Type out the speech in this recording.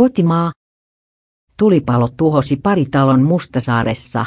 Kotimaa. Tulipalo tuhosi pari talon Mustasaaressa.